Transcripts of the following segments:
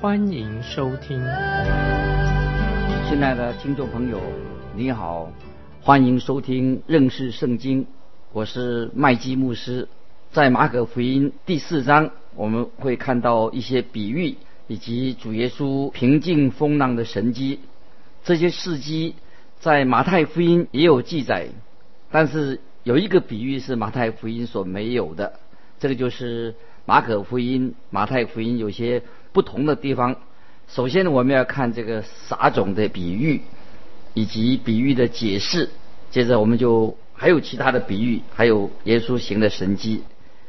欢迎收听。亲爱的听众朋友，你好，欢迎收听认识圣经，我是麦基牧师。在马可福音第四章，我们会看到一些比喻，以及主耶稣平静风浪的神迹。这些事迹在马太福音也有记载，但是有一个比喻是马太福音所没有的，这个就是马可福音、马太福音有些不同的地方。首先呢，我们要看这个撒种的比喻，以及比喻的解释。接着我们就还有其他的比喻，还有耶稣行的神迹。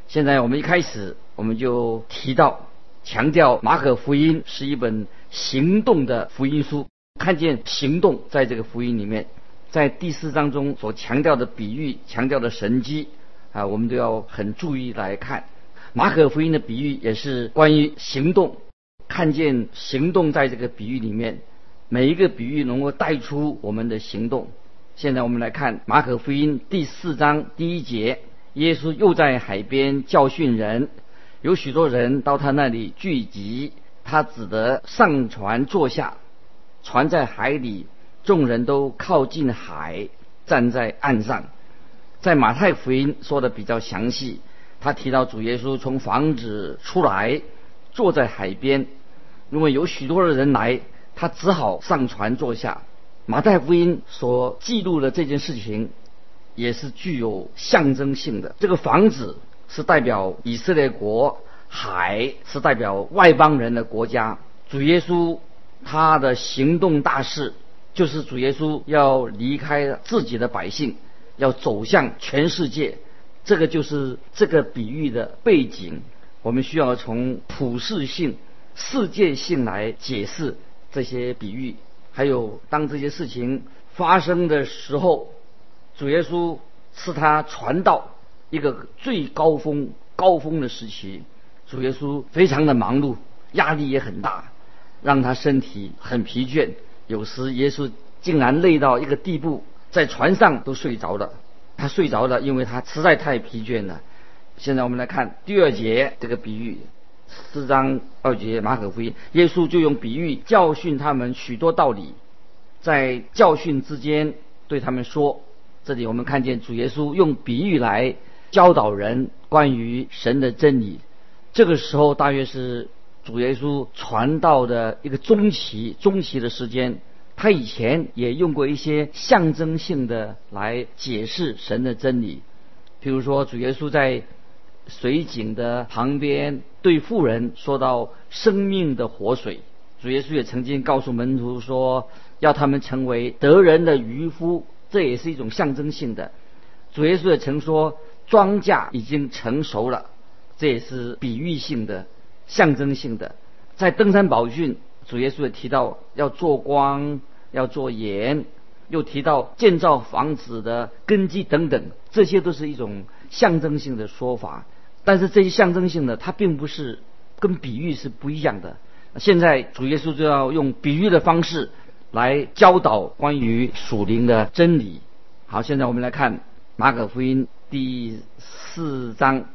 现在我们一开始我们就提到，强调马可福音是一本行动的福音书，看见行动在这个福音里面，在第四章中所强调的比喻、强调的神迹啊，我们都要很注意来看。马可福音的比喻也是关于行动，看见行动在这个比喻里面，每一个比喻能够带出我们的行动。现在我们来看马可福音第四章第一节。耶稣又在海边教训人，有许多人到他那里聚集，他只得上船坐下，船在海里，众人都靠近海，站在岸上。在马太福音说的比较详细，他提到主耶稣从房子出来，坐在海边，因为有许多的人来，他只好上船坐下。马太福音所记录的这件事情。也是具有象征性的。这个房子是代表以色列国，海是代表外邦人的国家。主耶稣他的行动大事，就是主耶稣要离开自己的百姓，要走向全世界。这个就是这个比喻的背景。我们需要从普世性、世界性来解释这些比喻。还有当这些事情发生的时候。主耶稣是他传道一个最高峰高峰的时期，主耶稣非常的忙碌，压力也很大，让他身体很疲倦。有时耶稣竟然累到一个地步，在船上都睡着了。他睡着了，因为他实在太疲倦了。现在我们来看第二节这个比喻，四章二节马可福音，耶稣就用比喻教训他们许多道理，在教训之间对他们说。这里我们看见主耶稣用比喻来教导人关于神的真理。这个时候大约是主耶稣传道的一个中期、中期的时间。他以前也用过一些象征性的来解释神的真理，譬如说主耶稣在水井的旁边对富人说到生命的活水。主耶稣也曾经告诉门徒说，要他们成为得人的渔夫。这也是一种象征性的。主耶稣也曾说，庄稼已经成熟了，这也是比喻性的、象征性的。在登山宝训，主耶稣也提到要做光、要做盐，又提到建造房子的根基等等，这些都是一种象征性的说法。但是这些象征性的，它并不是跟比喻是不一样的。现在主耶稣就要用比喻的方式。来教导关于属灵的真理。好，现在我们来看马可福音第四章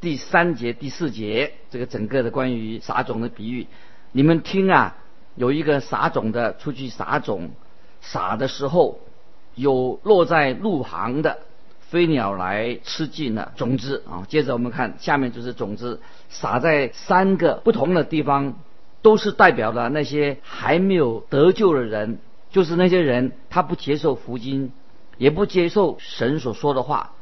第三节、第四节这个整个的关于撒种的比喻。你们听啊，有一个撒种的出去撒种，撒的时候有落在路旁的飞鸟来吃尽了种子啊。接着我们看下面就是种子撒在三个不同的地方。都是代表了那些还没有得救的人，就是那些人，他不接受福音，也不接受神所说的话，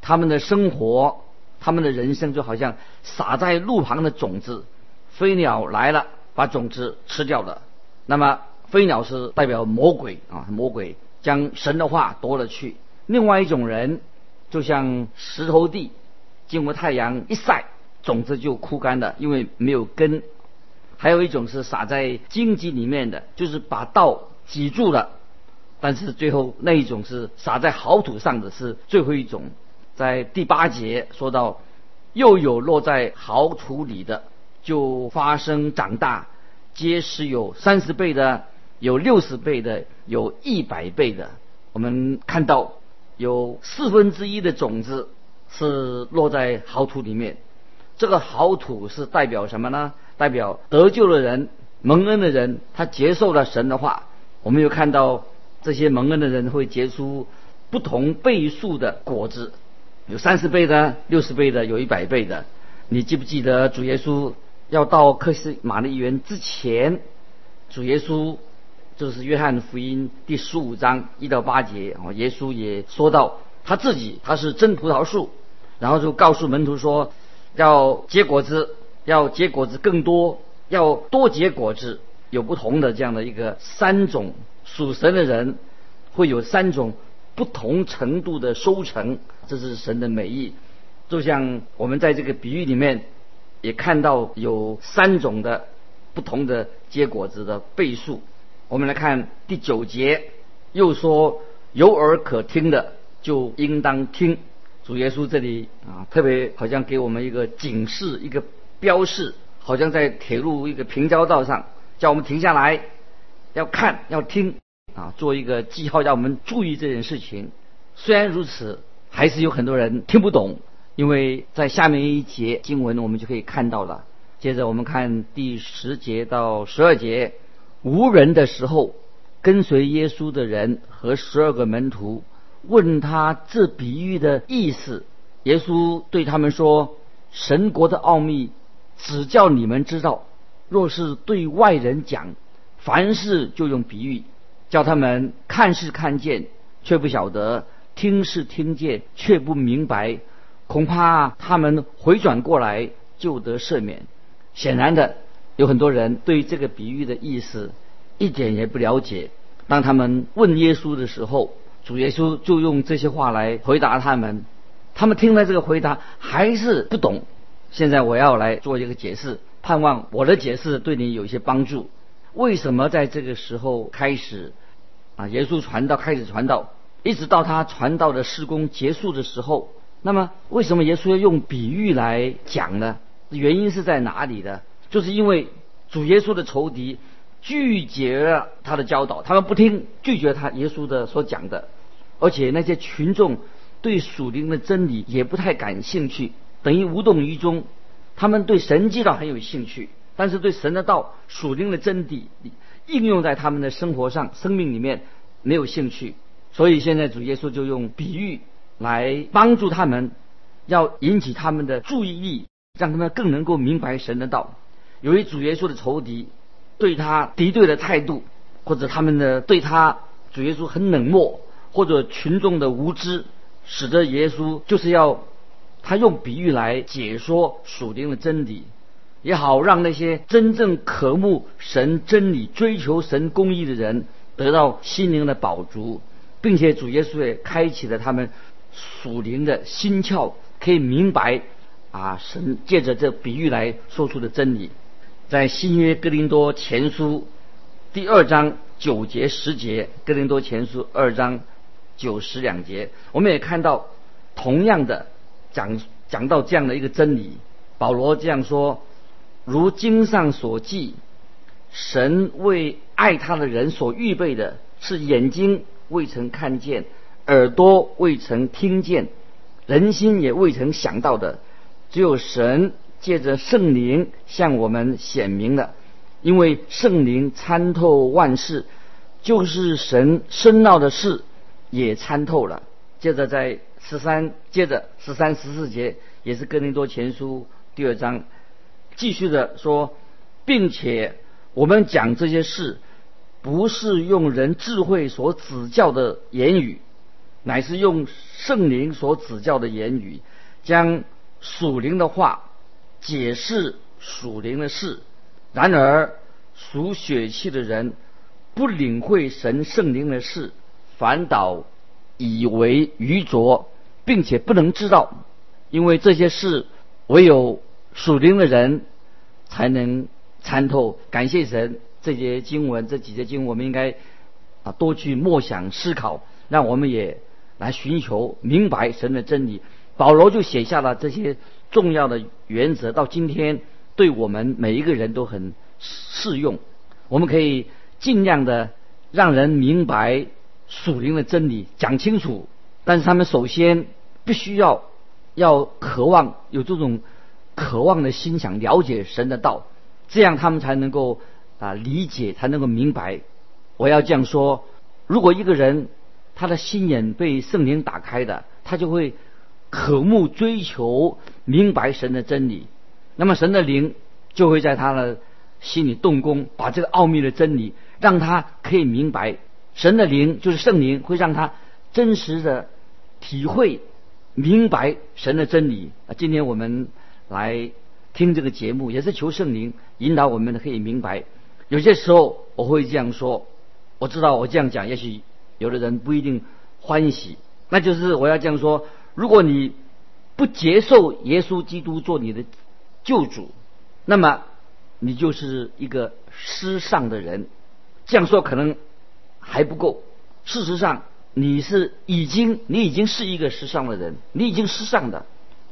他们的生活，他们的人生就好像撒在路旁的种子，飞鸟来了，把种子吃掉了。那么飞鸟是代表魔鬼啊，魔鬼将神的话夺了去。另外一种人，就像石头地，经过太阳一晒，种子就枯干了，因为没有根。还有一种是撒在荆棘里面的，就是把道挤住了。但是最后那一种是撒在好土上的，是最后一种。在第八节说到，又有落在好土里的，就发生长大，皆是有三十倍的，有六十倍的，有一百倍的。我们看到有四分之一的种子是落在好土里面，这个好土是代表什么呢？代表得救的人、蒙恩的人，他接受了神的话。我们又看到这些蒙恩的人会结出不同倍数的果子。有三十倍的、六十倍的、有一百倍的。你记不记得主耶稣要到克西玛丽园之前，主耶稣就是约翰福音第十五章一到八节啊，耶稣也说到他自己他是真葡萄树，然后就告诉门徒说要结果子，要结果子更多，要多结果子，有不同的这样的一个三种属神的人会有三种。不同程度的收成，这是神的美意。就像我们在这个比喻里面也看到有三种的不同的结果子的倍数。我们来看第九节，又说有耳可听的就应当听。主耶稣这里啊，特别好像给我们一个警示，一个标示，好像在铁路一个平交道上，叫我们停下来，要看，要听。啊，做一个记号，让我们注意这件事情。虽然如此，还是有很多人听不懂，因为在下面一节经文，我们就可以看到了。接着我们看第十节到十二节，无人的时候，跟随耶稣的人和十二个门徒问他这比喻的意思。耶稣对他们说：“神国的奥秘，只叫你们知道；若是对外人讲，凡事就用比喻。”叫他们看是看见，却不晓得；听是听见，却不明白。恐怕他们回转过来就得赦免。显然的，有很多人对这个比喻的意思一点也不了解。当他们问耶稣的时候，主耶稣就用这些话来回答他们。他们听了这个回答还是不懂。现在我要来做一个解释，盼望我的解释对你有一些帮助。为什么在这个时候开始啊？耶稣传道开始传道，一直到他传道的施工结束的时候，那么为什么耶稣要用比喻来讲呢？原因是在哪里的？就是因为主耶稣的仇敌拒绝了他的教导，他们不听，拒绝他耶稣的所讲的，而且那些群众对属灵的真理也不太感兴趣，等于无动于衷。他们对神迹道很有兴趣。但是对神的道、属灵的真谛应用在他们的生活上、生命里面没有兴趣，所以现在主耶稣就用比喻来帮助他们，要引起他们的注意力，让他们更能够明白神的道。由于主耶稣的仇敌对他敌对的态度，或者他们的对他主耶稣很冷漠，或者群众的无知，使得耶稣就是要他用比喻来解说属灵的真理。也好，让那些真正渴慕神真理、追求神公义的人得到心灵的宝足，并且主耶稣也开启了他们属灵的心窍，可以明白啊，神借着这比喻来说出的真理。在新约哥林多前书第二章九节十节，哥林多前书二章九十两节，我们也看到同样的讲讲到这样的一个真理。保罗这样说。如经上所记，神为爱他的人所预备的是眼睛未曾看见，耳朵未曾听见，人心也未曾想到的，只有神借着圣灵向我们显明了。因为圣灵参透万事，就是神深奥的事也参透了。接着在十三，接着十三十四节也是哥林多前书第二章。继续的说，并且我们讲这些事，不是用人智慧所指教的言语，乃是用圣灵所指教的言语，将属灵的话解释属灵的事。然而属血气的人不领会神圣灵的事，反倒以为愚拙，并且不能知道，因为这些事唯有。属灵的人才能参透。感谢神，这节经文这几节经文，我们应该啊多去默想思考，让我们也来寻求明白神的真理。保罗就写下了这些重要的原则，到今天对我们每一个人都很适用。我们可以尽量的让人明白属灵的真理，讲清楚。但是他们首先必须要要渴望有这种渴望的心，想了解神的道，这样他们才能够啊理解，才能够明白。我要这样说：如果一个人他的心眼被圣灵打开的，他就会渴慕追求明白神的真理，那么神的灵就会在他的心里动工，把这个奥秘的真理让他可以明白。神的灵就是圣灵，会让他真实的。体会明白神的真理啊！今天我们来听这个节目，也是求圣灵引导我们可以明白。有些时候我会这样说，我知道我这样讲，也许有的人不一定欢喜。那就是我要这样说：如果你不接受耶稣基督做你的救主，那么你就是一个失丧的人。这样说可能还不够。事实上。你是已经，你已经是一个失丧的人，你已经失丧的。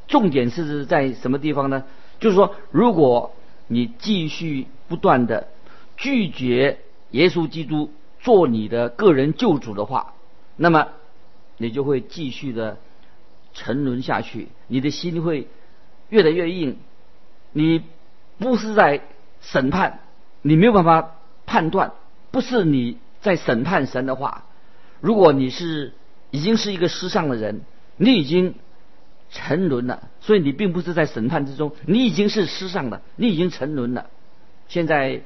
重点是在什么地方呢？就是说，如果你继续不断的拒绝耶稣基督做你的个人。救主的话，那么你就会继续的沉沦下去，你的心会越来越硬。你不是在审判，你没有办法判断，不是你在审判神的话。如果你是已经是一个失丧的人，你已经沉沦了，所以你并不是在审判之中，你已经是失丧的，你已经沉沦了。现在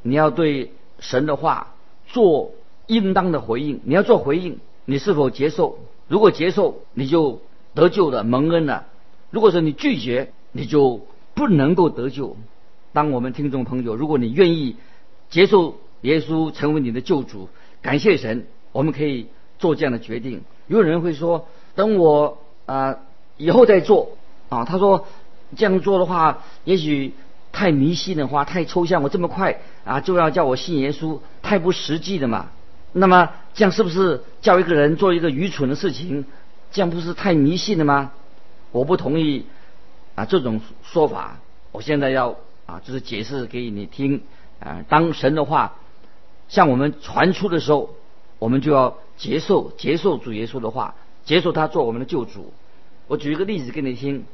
你要对神的话做应当的回应，你要做回应，你是否接受？如果接受，你就得救的，蒙恩的；如果说你拒绝，你就不能够得救。当我们听众朋友，如果你愿意接受耶稣成为你的救主，感谢神。我们可以做这样的决定。有人会说：“等我啊以后再做啊。”他说：“这样做的话，也许太迷信的话，太抽象。我这么快啊就要叫我信耶稣，太不实际的嘛。那么这样是不是叫一个人做一个愚蠢的事情？这样不是太迷信了吗？”我不同意啊这种说法。我现在要啊就是解释给你听啊。当神的话向我们传出的时候。我们就要接受接受主耶稣的话，接受他做我们的救主。我举一个例子给你听，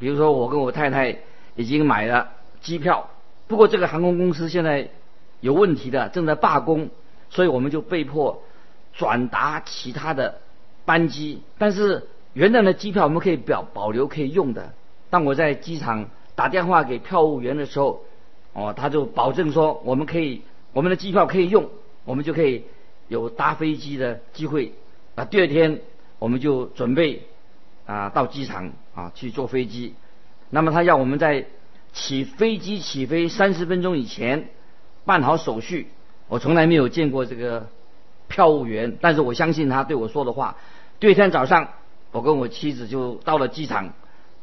比如说我跟我太太已经买了机票，不过这个航空公司现在有问题的，正在罢工，所以我们就被迫转达其他的班机。但是原来的机票我们可以表保留可以用的。当我在机场打电话给票务员的时候，哦，他就保证说我们可以我们的机票可以用，我们就可以。有搭飞机的机会，啊，第二天我们就准备啊到机场啊去坐飞机。那么他要我们在起飞机起飞三十分钟以前办好手续。我从来没有见过这个票务员，但是我相信他对我说的话。第二天早上，我跟我妻子就到了机场，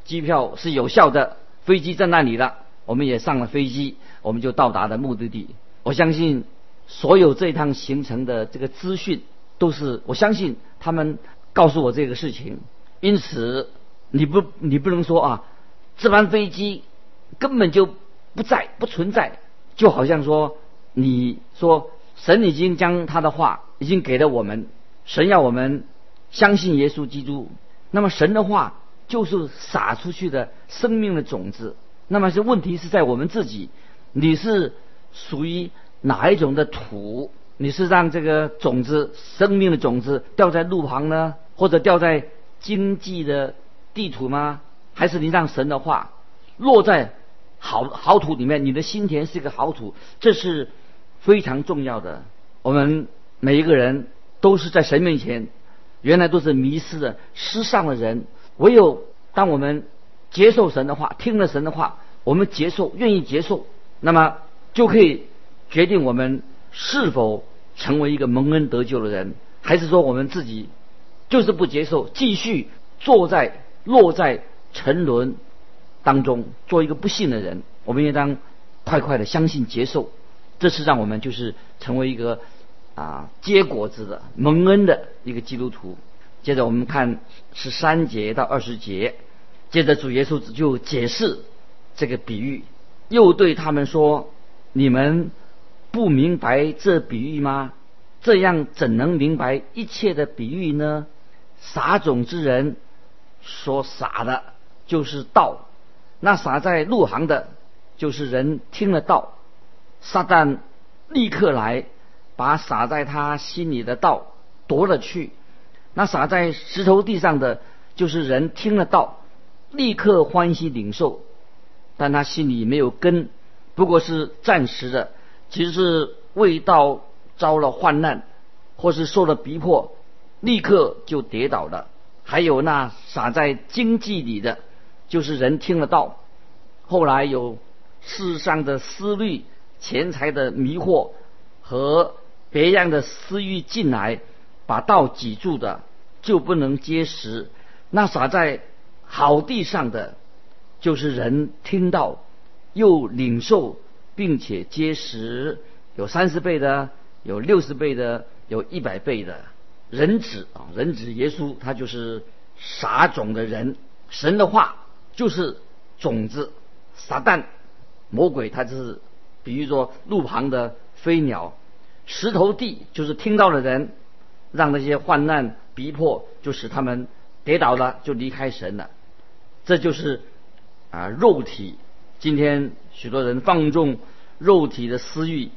机票是有效的，飞机在那里了，我们也上了飞机，我们就到达了目的地。我相信。所有这一趟行程的这个资讯，都是我相信他们告诉我这个事情。因此，你不你不能说啊，这班飞机根本就不在不存在，就好像说你说神已经将他的话已经给了我们，神要我们相信耶稣基督。那么神的话就是撒出去的生命的种子。那么是问题是在我们自己，你是属于。哪一种的土？你是让这个种子、生命的种子掉在路旁呢，或者掉在经济的地土吗？还是你让神的话落在好好土里面？你的心田是一个好土，这是非常重要的。我们每一个人都是在神面前，原来都是迷失的、失丧的人。唯有当我们接受神的话，听了神的话，我们接受、愿意接受，那么就可以。决定我们是否成为一个蒙恩得救的人，还是说我们自己就是不接受，继续坐在落在沉沦当中，做一个不幸的人。我们应当快快的相信接受，这是让我们就是成为一个啊结果子的蒙恩的一个基督徒。接着我们看十三节到二十节，接着主耶稣就解释这个比喻，又对他们说：“你们不明白这比喻吗？这样怎能明白一切的比喻呢？撒种之人所撒的就是道，那撒在路旁的，就是人听了道，撒旦立刻来把撒在他心里的道夺了去。”那撒在石头地上的，就是人听了道，立刻欢喜领受，但他心里没有根，不过是暂时的，其实是未到遭了患难，或是受了逼迫，立刻就跌倒了。还有那撒在经济里的，就是人听了道，后来有世上的思虑、钱财的迷惑和别样的私欲进来。把道挤住的就不能结实，那撒在好地上的，就是人听到又领受，并且结实，有三十倍的，有六十倍的，有一百倍的。人子啊，人子耶稣他就是撒种的人，神的话就是种子，撒旦魔鬼他就是比喻说路旁的飞鸟，石头地就是听到的人。让那些患难逼迫，就使他们跌倒了，就离开神了。这就是啊，肉体。今天许多人放纵肉体的私欲，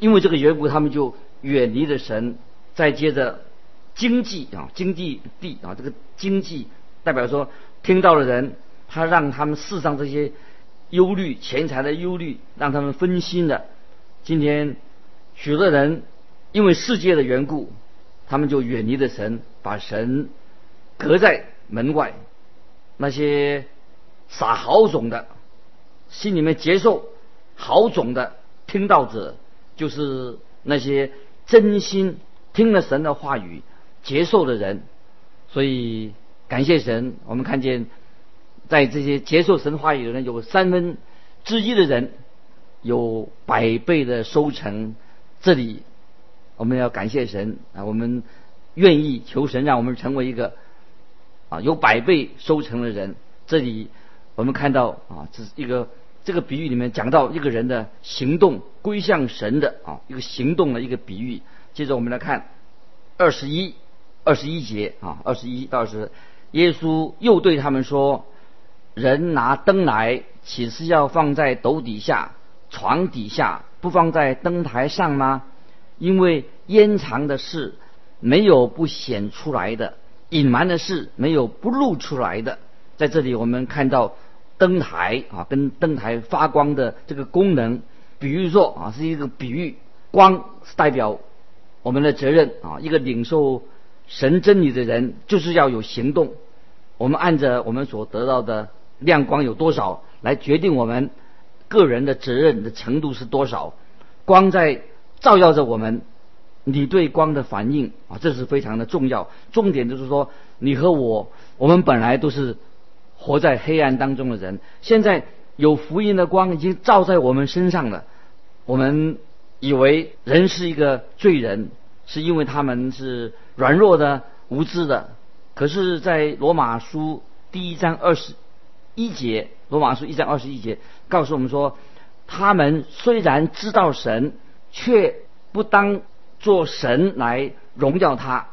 因为这个缘故，他们就远离了神。再接着经济啊，经济地啊，这个经济代表说，听到的人，他让他们世上这些忧虑、钱财的忧虑，让他们分心了。今天许多人因为世界的缘故。他们就远离了神，把神隔在门外。那些撒好种的，心里面接受好种的听到者，就是那些真心听了神的话语接受的人。所以感谢神，我们看见在这些接受神话语的人，有三分之一的人有百倍的收成。这里。我们要感谢神啊！我们愿意求神让我们成为一个啊有百倍收成的人。这里我们看到啊，这是一个这个比喻里面讲到一个人的行动归向神的啊一个行动的一个比喻。接着我们来看二十一二十一节啊二十一到二十，耶稣又对他们说：“人拿灯来，岂是要放在斗底下、床底下，不放在灯台上吗？”因为掩藏的事没有不显出来的，隐瞒的事没有不露出来的。在这里，我们看到灯台啊，跟灯台发光的这个功能，比喻说啊，是一个比喻。光是代表我们的责任啊，一个领受神真理的人，就是要有行动。我们按着我们所得到的亮光有多少，来决定我们个人的责任的程度是多少。光在。照耀着我们，你对光的反应啊，这是非常的重要。重点就是说，你和我，我们本来都是活在黑暗当中的人，现在有福音的光已经照在我们身上了。我们以为人是一个罪人，是因为他们是软弱的、无知的。可是，在罗马书第一章二十一节，罗马书一章二十一节告诉我们说，他们虽然知道神。却不当做神来荣耀他，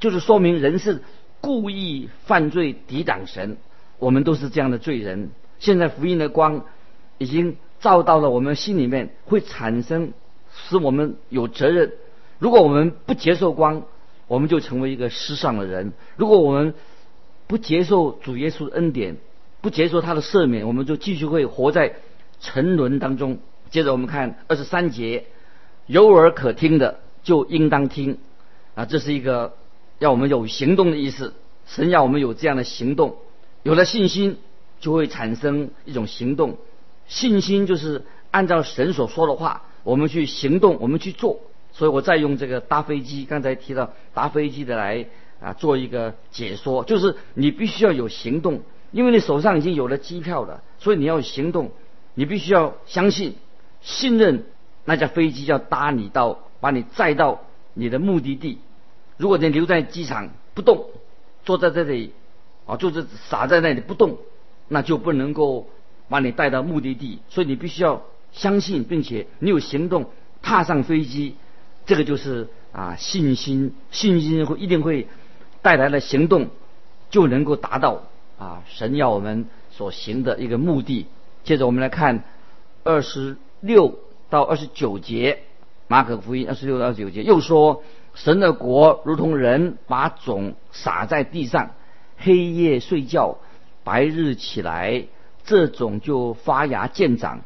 就是说明人是故意犯罪抵挡神。我们都是这样的罪人。现在福音的光已经照到了我们心里面，会产生使我们有责任。如果我们不接受光，我们就成为一个失丧的人；如果我们不接受主耶稣的恩典，不接受他的赦免，我们就继续会活在沉沦当中。接着我们看二十三节。有耳可听的就应当听，啊，这是一个要我们有行动的意思。神要我们有这样的行动，有了信心就会产生一种行动。信心就是按照神所说的话，我们去行动，我们去做。所以我再用这个搭飞机，刚才提到搭飞机的来啊做一个解说，就是你必须要有行动，因为你手上已经有了机票了，所以你要行动，你必须要相信。信任那架飞机要搭你到，把你载到你的目的地。如果你留在机场不动，坐在这里，啊，就是傻在那里不动，那就不能够把你带到目的地。所以你必须要相信，并且你有行动，踏上飞机，这个就是啊信心，信心会一定会带来了行动，就能够达到啊神要我们所行的一个目的。接着我们来看二十六到二十九节，马可福音二十六到二十九节又说。神的国如同人把种撒在地上，黑夜睡觉，白日起来，这种就发芽见长。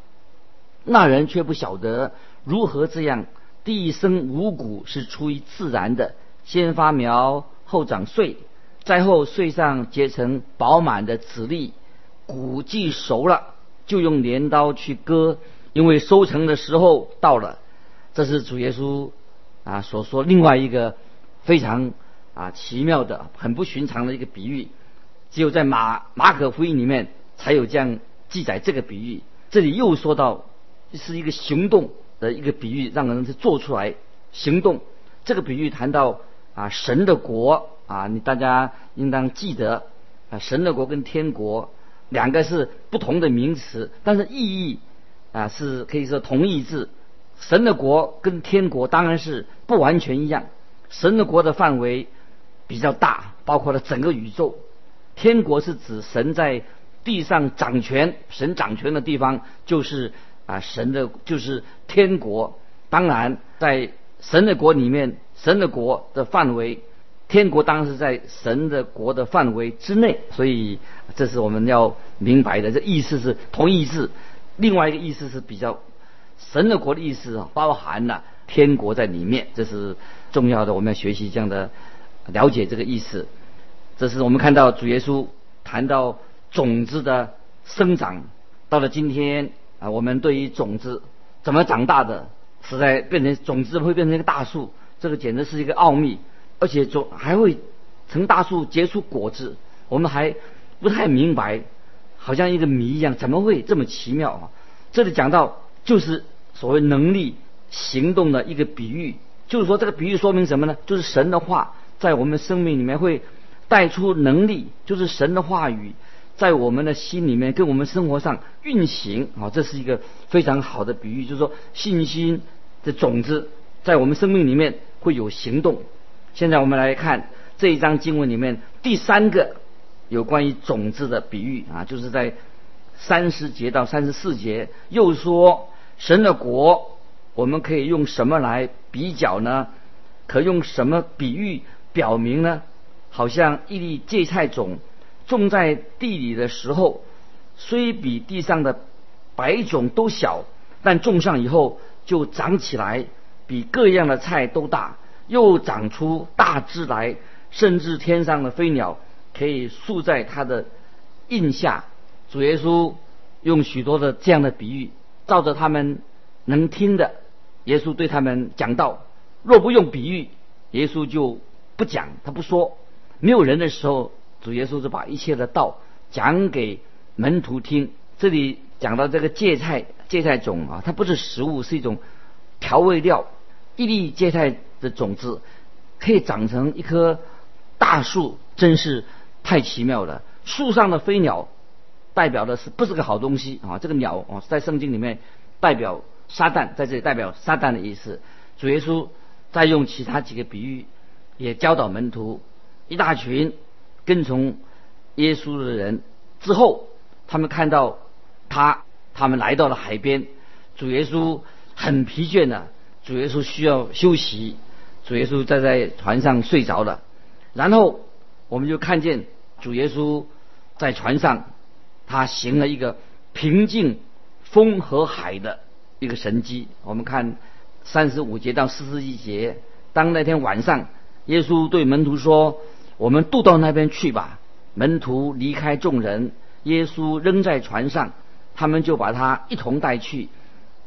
那人却不晓得如何这样。地生五谷是出于自然的，先发苗，后长穗，灾后穗上结成饱满的籽粒。谷既熟了，就用镰刀去割，因为收成的时候到了。这是主耶稣。啊，所说另外一个非常啊奇妙的、很不寻常的一个比喻，只有在马马可福音里面才有这样记载这个比喻。这里又说到是一个行动的一个比喻，让人去做出来行动。这个比喻谈到啊神的国啊，你大家应当记得啊神的国跟天国两个是不同的名词，但是意义啊是可以说同义字。神的国跟天国当然是不完全一样。神的国的范围比较大，包括了整个宇宙。天国是指神在地上掌权，神掌权的地方就是啊神的，就是天国。当然，在神的国里面，神的国的范围，天国当然是在神的国的范围之内。所以，这是我们要明白的。这意思是同义字，另外一个意思是比较。神的国的意思啊包含了天国在里面，这是重要的。我们要学习这样的了解这个意思。这是我们看到主耶稣谈到种子的生长，到了今天啊，我们对于种子怎么长大的，实在变成种子会变成一个大树，这个简直是一个奥秘。而且种还会成大树结出果子，我们还不太明白，好像一个谜一样，怎么会这么奇妙啊？这里讲到。就是所谓能力行动的一个比喻，就是说这个比喻说明什么呢？就是神的话在我们生命里面会带出能力，就是神的话语在我们的心里面跟我们生活上运行啊，这是一个非常好的比喻，就是说信心的种子在我们生命里面会有行动。现在我们来看这一章经文里面第三个有关于种子的比喻啊，就是在三十节到三十四节又说。神的国，我们可以用什么来比较呢？可用什么比喻表明呢？好像一粒芥菜种种在地里的时候，虽比地上的白种都小，但种上以后就长起来，比各样的菜都大，又长出大枝来，甚至天上的飞鸟可以宿在它的印下。主耶稣用许多的这样的比喻。照着他们能听的，耶稣对他们讲道。若不用比喻，耶稣就不讲，他不说。没有人的时候，主耶稣就把一切的道讲给门徒听。这里讲到这个芥菜，芥菜种啊，它不是食物，是一种调味料。一粒芥菜的种子可以长成一棵大树，真是太奇妙了。树上的飞鸟。代表的是不是个好东西啊？这个鸟哦，在圣经里面代表撒旦，在这里代表撒旦的意思。主耶稣再用其他几个比喻，也教导门徒。一大群跟从耶稣的人之后，他们看到他，他们来到了海边。主耶稣很疲倦了，主耶稣需要休息。主耶稣站在船上睡着了。然后我们就看见主耶稣在船上。他行了一个平静风和海的一个神迹。我们看三十五节到四十一节，当那天晚上，耶稣对门徒说：“我们渡到那边去吧。”门徒离开众人，耶稣扔在船上，他们就把他一同带去。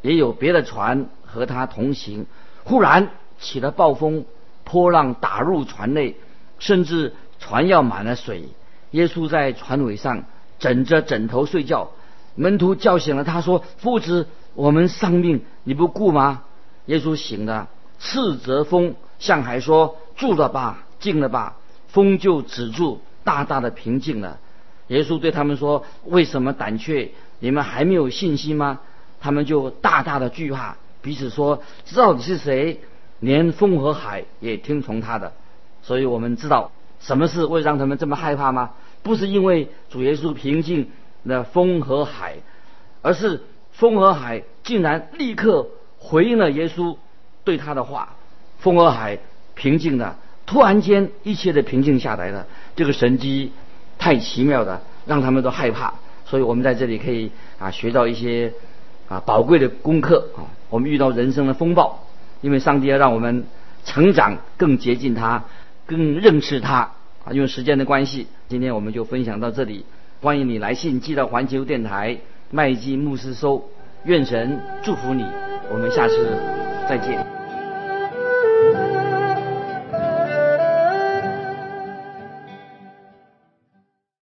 也有别的船和他同行。忽然起了暴风，波浪打入船内，甚至船要满了水。耶稣在船尾上。枕着枕头睡觉，门徒叫醒了他说：“夫子，我们丧命，你不顾吗？”耶稣醒了，斥责风，向海说：“住了吧，静了吧。”风就止住，大大的平静了。耶稣对他们说：“为什么胆怯？你们还没有信心吗？”他们就大大的惧怕，彼此说：“知道你是谁？连风和海也听从他的。”所以我们知道什么事会让他们这么害怕吗？不是因为主耶稣平静的风和海，而是风和海竟然立刻回应了耶稣对他的话。风和海平静了，突然间一切的平静下来了。这个神机太奇妙的，让他们都害怕。所以我们在这里可以啊学到一些啊宝贵的功课啊。我们遇到人生的风暴，因为上帝要让我们成长，更接近他。更认识他啊！因为时间的关系，今天我们就分享到这里。欢迎你来信寄到环球电台麦基牧师收。愿神祝福你，我们下次再见。